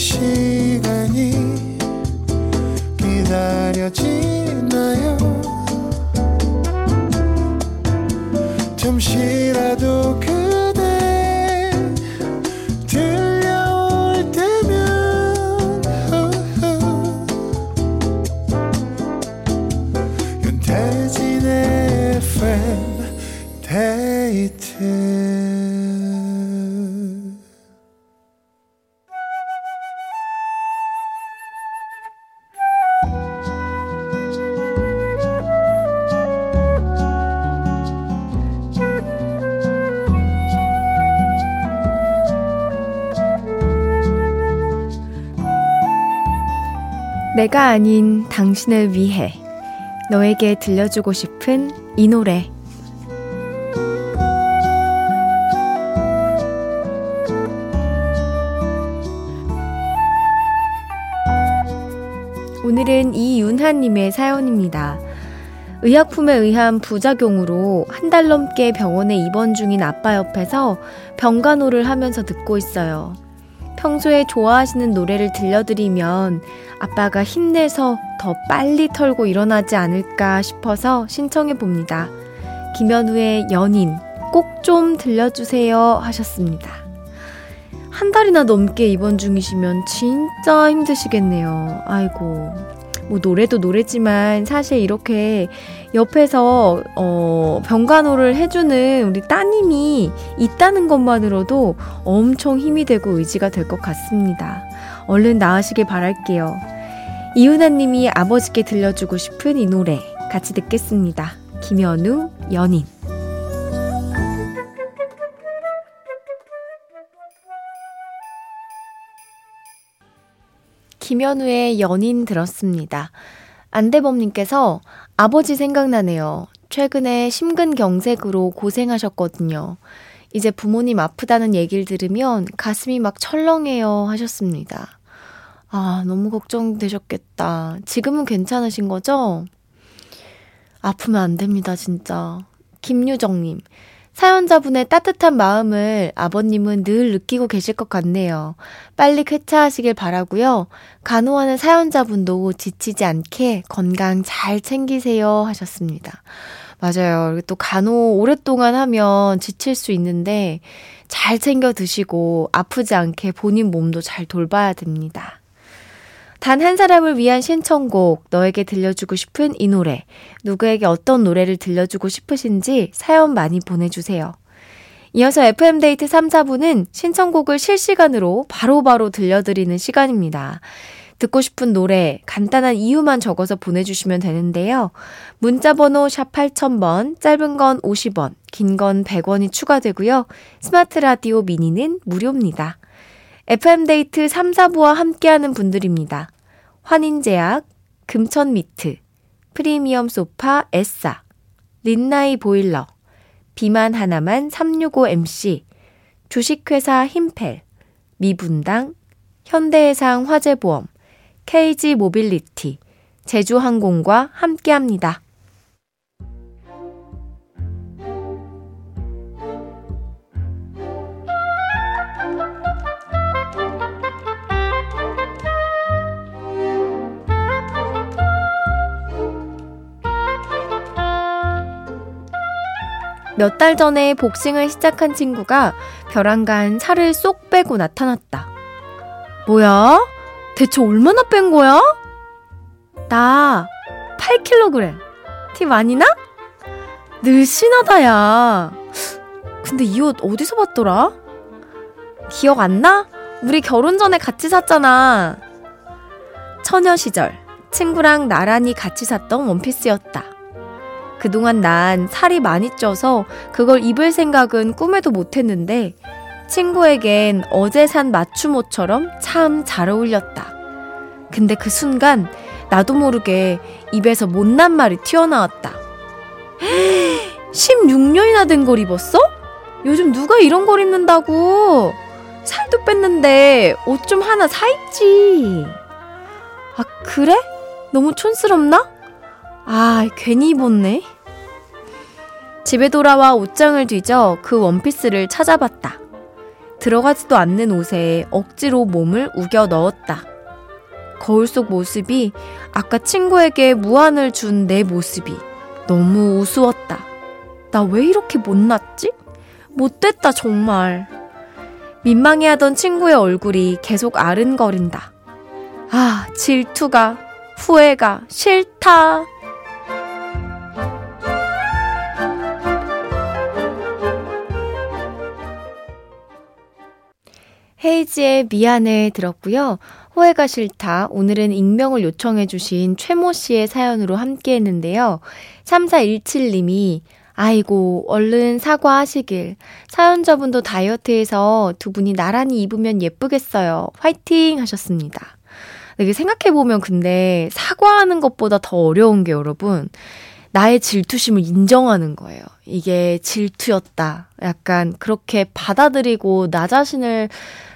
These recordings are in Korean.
시간이 기다려지 내가 아닌 당신을 위해 너에게 들려주고 싶은 이 노래 오늘은 이윤하님의 사연입니다. 의약품에 의한 부작용으로 한 달 넘게 병원에 입원 중인 아빠 옆에서 병간호를 하면서 듣고 있어요. 평소에 좋아하시는 노래를 들려드리면 아빠가 힘내서 더 빨리 털고 일어나지 않을까 싶어서 신청해 봅니다. 김현우의 연인 꼭 좀 들려주세요 하셨습니다. 한 달이나 넘게 입원 중이시면 진짜 힘드시겠네요. 아이고. 뭐 노래도 노래지만 사실 이렇게 옆에서 어 병간호를 해주는 우리 따님이 있다는 것만으로도 엄청 힘이 되고 의지가 될 것 같습니다. 얼른 나으시길 바랄게요. 이은하님이 아버지께 들려주고 싶은 이 노래 같이 듣겠습니다. 김현우 연인. 김현우의 연인 들었습니다. 안대범님께서 아버지 생각나네요. 최근에 심근경색으로 고생하셨거든요. 이제 부모님 아프다는 얘기를 들으면 가슴이 막 철렁해요 하셨습니다. 아, 너무 걱정되셨겠다. 지금은 괜찮으신 거죠? 아프면 안 됩니다, 진짜. 김유정님. 사연자분의 따뜻한 마음을 아버님은 늘 느끼고 계실 것 같네요. 빨리 쾌차하시길 바라고요. 간호하는 사연자분도 지치지 않게 건강 잘 챙기세요 하셨습니다. 맞아요. 또 간호 오랫동안 하면 지칠 수 있는데 잘 챙겨 드시고 아프지 않게 본인 몸도 잘 돌봐야 됩니다. 단 한 사람을 위한 신청곡, 너에게 들려주고 싶은 이 노래, 누구에게 어떤 노래를 들려주고 싶으신지 사연 많이 보내주세요. 이어서 FM데이트 3, 4부는 신청곡을 실시간으로 바로바로 바로 들려드리는 시간입니다. 듣고 싶은 노래 간단한 이유만 적어서 보내주시면 되는데요. 문자번호 샵 8000번, 짧은 건 50원, 긴 건 100원이 추가되고요. 스마트 라디오 미니는 무료입니다. FM데이트 3, 4부와 함께하는 분들입니다. 환인제약, 금천미트, 프리미엄 소파 에싸, 린나이 보일러, 비만 하나만 365MC, 주식회사 힘펠, 미분당, 현대해상 화재보험, KG 모빌리티, 제주항공과 함께합니다. 몇 달 전에 복싱을 시작한 친구가 벼랑간 살을 쏙 빼고 나타났다. 뭐야? 대체 얼마나 뺀 거야? 나 8kg. 티 많이 나? 늘씬하다, 야. 근데 이 옷 어디서 봤더라? 기억 안 나? 우리 결혼 전에 같이 샀잖아. 처녀 시절 친구랑 나란히 같이 샀던 원피스였다. 그동안 난 살이 많이 쪄서 그걸 입을 생각은 꿈에도 못 했는데 친구에겐 어제 산 맞춤 옷처럼 참 잘 어울렸다. 근데 그 순간 나도 모르게 입에서 못난 말이 튀어나왔다. 16년이나 된 걸 입었어? 요즘 누가 이런 걸 입는다고? 살도 뺐는데 옷 좀 하나 사 입지. 아, 그래? 너무 촌스럽나? 아, 괜히 입었네. 집에 돌아와 옷장을 뒤져 그 원피스를 찾아봤다. 들어가지도 않는 옷에 억지로 몸을 우겨 넣었다. 거울 속 모습이 아까 친구에게 무안을 준 내 모습이 너무 우스웠다. 나 왜 이렇게 못났지? 못됐다, 정말. 민망해하던 친구의 얼굴이 계속 아른거린다. 아, 질투가, 후회가 싫다. 헤이지의 미안해 들었고요. 후회가 싫다. 오늘은 익명을 요청해주신 최모 씨의 사연으로 함께 했는데요. 3417님이 아이고, 얼른 사과하시길. 사연자분도 다이어트해서 두 분이 나란히 입으면 예쁘겠어요. 화이팅! 하셨습니다. 이게 생각해보면 근데 사과하는 것보다 더 어려운 게 여러분, 나의 질투심을 인정하는 거예요. 이게 질투였다. 약간 그렇게 받아들이고 나 자신을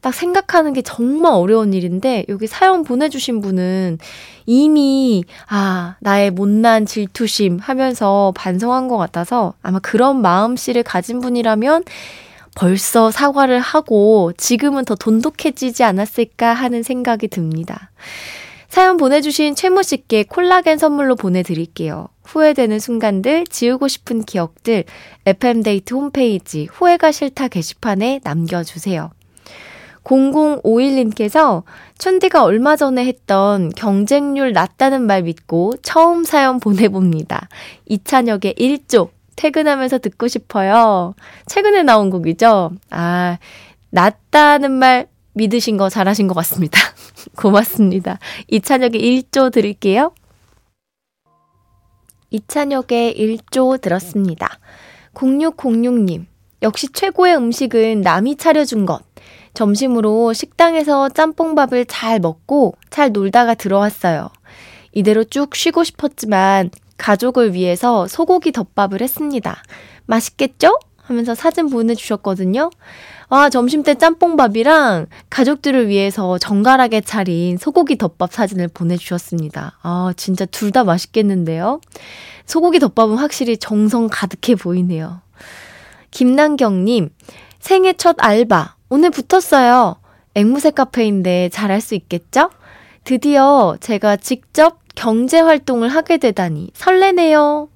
딱 생각하는 게 정말 어려운 일인데 여기 사연 보내주신 분은 이미 아 나의 못난 질투심 하면서 반성한 것 같아서 아마 그런 마음씨를 가진 분이라면 벌써 사과를 하고 지금은 더 돈독해지지 않았을까 하는 생각이 듭니다. 사연 보내주신 최모 씨께 콜라겐 선물로 보내드릴게요. 후회되는 순간들, 지우고 싶은 기억들, FM데이트 홈페이지 후회가 싫다 게시판에 남겨주세요. 0051님께서 춘디가 얼마 전에 했던 경쟁률 낮다는 말 믿고 처음 사연 보내봅니다. 이찬혁의 1조 퇴근하면서 듣고 싶어요. 최근에 나온 곡이죠? 아, 낮다는 말 믿으신 거 잘하신 것 같습니다. 고맙습니다. 이찬혁의 1조 드릴게요. 이찬혁의 1조 들었습니다. 0606님, 역시 최고의 음식은 남이 차려준 것. 점심으로 식당에서 짬뽕밥을 잘 먹고 잘 놀다가 들어왔어요. 이대로 쭉 쉬고 싶었지만 가족을 위해서 소고기 덮밥을 했습니다. 맛있겠죠? 하면서 사진 보내주셨거든요. 아, 점심때 짬뽕밥이랑 가족들을 위해서 정갈하게 차린 소고기 덮밥 사진을 보내주셨습니다. 아, 진짜 둘 다 맛있겠는데요? 소고기 덮밥은 확실히 정성 가득해 보이네요. 김난경님, 생애 첫 알바. 오늘 붙었어요. 앵무새 카페인데 잘할 수 있겠죠? 드디어 제가 직접 경제 활동을 하게 되다니 설레네요.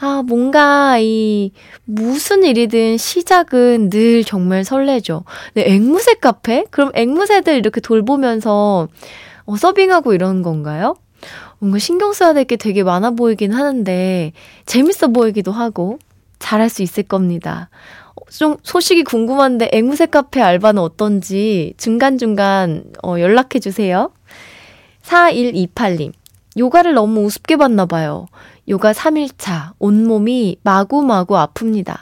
아, 뭔가 이 무슨 일이든 시작은 늘 정말 설레죠. 네, 앵무새 카페? 그럼 앵무새들 이렇게 돌보면서 어, 서빙하고 이런 건가요? 뭔가 신경 써야 될 게 되게 많아 보이긴 하는데 재밌어 보이기도 하고 잘할 수 있을 겁니다. 좀 소식이 궁금한데 앵무새 카페 알바는 어떤지 중간중간 어, 연락해 주세요. 4128님. 요가를 너무 우습게 봤나 봐요. 요가 3일차. 온몸이 마구마구 아픕니다.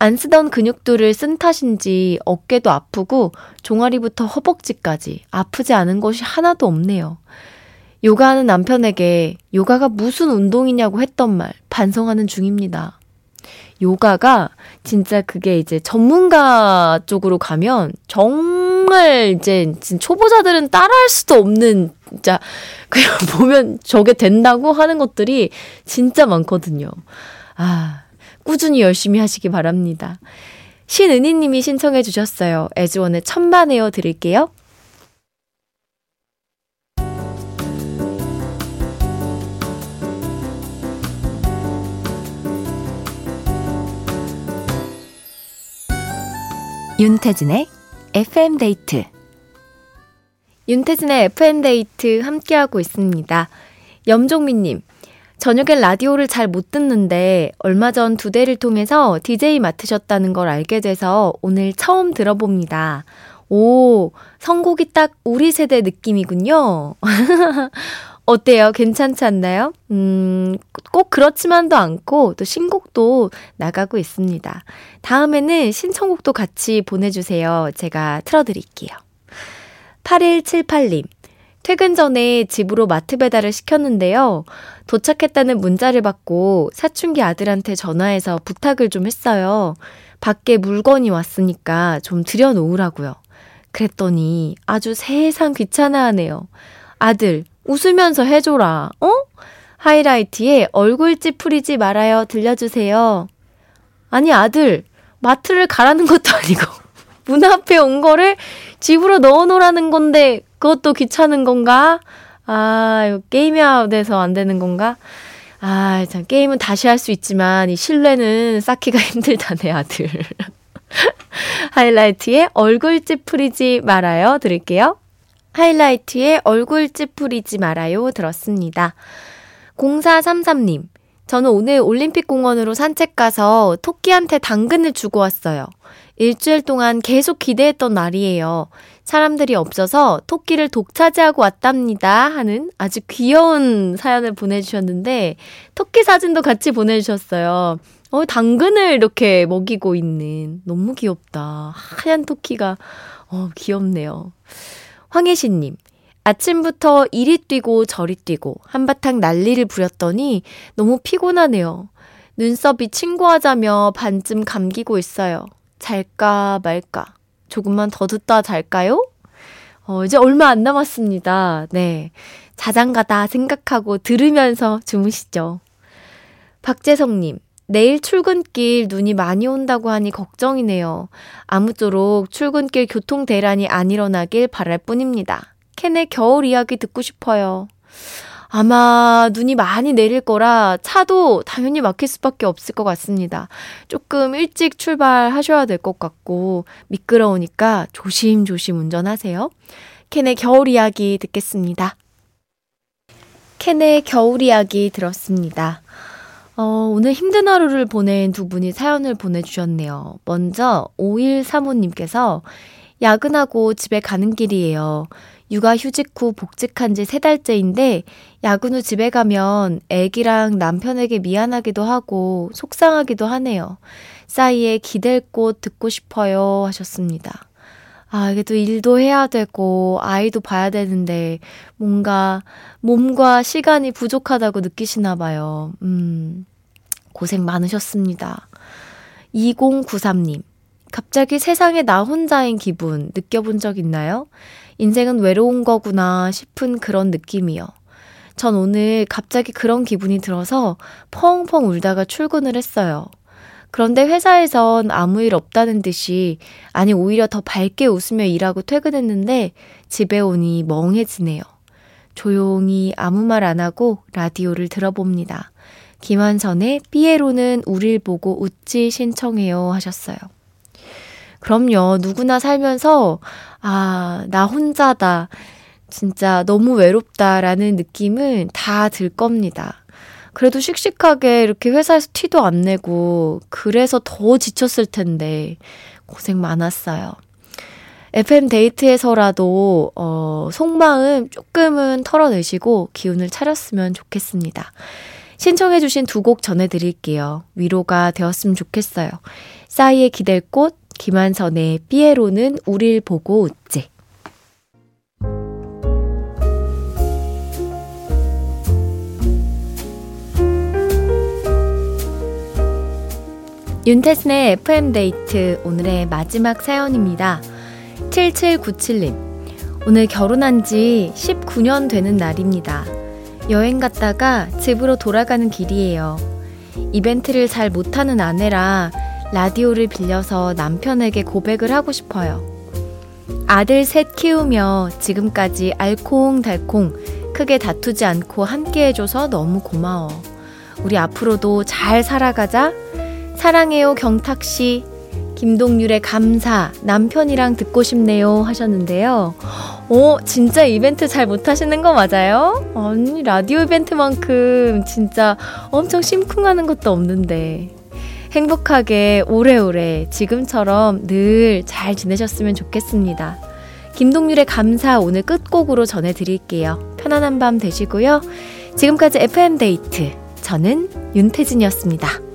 안 쓰던 근육들을 쓴 탓인지 어깨도 아프고 종아리부터 허벅지까지 아프지 않은 것이 하나도 없네요. 요가하는 남편에게 요가가 무슨 운동이냐고 했던 말 반성하는 중입니다. 요가가 진짜 그게 이제 전문가 쪽으로 가면 정 말 이제 초보자들은 따라할 수도 없는 진짜 그냥 보면 저게 된다고 하는 것들이 진짜 많거든요. 아, 꾸준히 열심히 하시기 바랍니다. 신은희 님이 신청해 주셨어요. 애즈원의 천만에요 드릴게요. 윤태진의 FM데이트 윤태진의 FM데이트 함께하고 있습니다. 염종민님, 저녁엔 라디오를 잘 못 듣는데 얼마 전 두데를 통해서 DJ 맡으셨다는 걸 알게 돼서 오늘 처음 들어봅니다. 오, 선곡이 딱 우리 세대 느낌이군요. 어때요? 괜찮지 않나요? 음, 꼭 그렇지만도 않고 또 신곡도 나가고 있습니다. 다음에는 신청곡도 같이 보내주세요. 제가 틀어드릴게요. 8178님. 퇴근 전에 집으로 마트 배달을 시켰는데요. 도착했다는 문자를 받고 사춘기 아들한테 전화해서 부탁을 좀 했어요. 밖에 물건이 왔으니까 좀 들여놓으라고요. 그랬더니 아주 세상 귀찮아하네요. 아들, 웃으면서 해줘라, 어? 하이라이트에 얼굴 찌푸리지 말아요. 들려주세요. 아니, 아들, 마트를 가라는 것도 아니고, 문 앞에 온 거를 집으로 넣어놓으라는 건데, 그것도 귀찮은 건가? 아, 이거 게임이 아웃돼서 안 되는 건가? 아, 참, 게임은 다시 할 수 있지만, 이 신뢰는 쌓기가 힘들다네, 아들. 하이라이트에 얼굴 찌푸리지 말아요. 드릴게요. 하이라이트에 얼굴 찌푸리지 말아요. 들었습니다. 0433님. 저는 오늘 올림픽 공원으로 산책 가서 토끼한테 당근을 주고 왔어요. 일주일 동안 계속 기대했던 날이에요. 사람들이 없어서 토끼를 독차지하고 왔답니다. 하는 아주 귀여운 사연을 보내주셨는데, 토끼 사진도 같이 보내주셨어요. 어, 당근을 이렇게 먹이고 있는. 너무 귀엽다. 하얀 토끼가, 어, 귀엽네요. 황혜신님, 아침부터 이리 뛰고 저리 뛰고 한바탕 난리를 부렸더니 너무 피곤하네요. 눈썹이 친구하자며 반쯤 감기고 있어요. 잘까 말까. 조금만 더 듣다 잘까요? 어, 이제 얼마 안 남았습니다. 네. 자장가다 생각하고 들으면서 주무시죠. 박재성님, 내일 출근길 눈이 많이 온다고 하니 걱정이네요. 아무쪼록 출근길 교통 대란이 안 일어나길 바랄 뿐입니다. 캔의 겨울 이야기 듣고 싶어요. 아마 눈이 많이 내릴 거라 차도 당연히 막힐 수밖에 없을 것 같습니다. 조금 일찍 출발하셔야 될 것 같고 미끄러우니까 조심조심 운전하세요. 캔의 겨울 이야기 듣겠습니다. 캔의 겨울 이야기 들었습니다. 어, 오늘 힘든 하루를 보낸 두 분이 사연을 보내주셨네요. 먼저 5135님께서 야근하고 집에 가는 길이에요. 육아 휴직 후 복직한 지 세 달째인데 야근 후 집에 가면 애기랑 남편에게 미안하기도 하고 속상하기도 하네요. 싸이의 기댈 꽃 듣고 싶어요 하셨습니다. 아, 이게 또 일도 해야 되고, 아이도 봐야 되는데, 뭔가 몸과 시간이 부족하다고 느끼시나 봐요. 음, 고생 많으셨습니다. 2093님, 갑자기 세상에 나 혼자인 기분 느껴본 적 있나요? 인생은 외로운 거구나 싶은 그런 느낌이요. 전 오늘 갑자기 그런 기분이 들어서 펑펑 울다가 출근을 했어요. 그런데 회사에선 아무 일 없다는 듯이, 아니, 오히려 더 밝게 웃으며 일하고 퇴근했는데 집에 오니 멍해지네요. 조용히 아무 말 안 하고 라디오를 들어봅니다. 김한선의 삐에로는 우릴 보고 웃지 신청해요 하셨어요. 그럼요. 누구나 살면서, 아, 나 혼자다. 진짜 너무 외롭다라는 느낌은 다 들 겁니다. 그래도 씩씩하게 이렇게 회사에서 티도 안 내고 그래서 더 지쳤을 텐데 고생 많았어요. FM 데이트에서라도 어, 속마음 조금은 털어내시고 기운을 차렸으면 좋겠습니다. 신청해주신 두 곡 전해드릴게요. 위로가 되었으면 좋겠어요. 싸이의 기댈 꽃, 김한선의 삐에로는 우릴 보고 웃지. 윤태순의 FM데이트 오늘의 마지막 사연입니다. 7797님. 오늘 결혼한 지 19년 되는 날입니다. 여행 갔다가 집으로 돌아가는 길이에요. 이벤트를 잘 못하는 아내라 라디오를 빌려서 남편에게 고백을 하고 싶어요. 아들 셋 키우며 지금까지 알콩달콩 크게 다투지 않고 함께 해줘서 너무 고마워. 우리 앞으로도 잘 살아가자. 사랑해요, 경탁씨. 김동률의 감사, 남편이랑 듣고 싶네요 하셨는데요. 어, 진짜 이벤트 잘 못하시는 거 맞아요? 아니, 라디오 이벤트만큼 진짜 엄청 심쿵하는 것도 없는데. 행복하게 오래오래 지금처럼 늘 잘 지내셨으면 좋겠습니다. 김동률의 감사 오늘 끝곡으로 전해드릴게요. 편안한 밤 되시고요. 지금까지 FM데이트. 저는 윤태진이었습니다.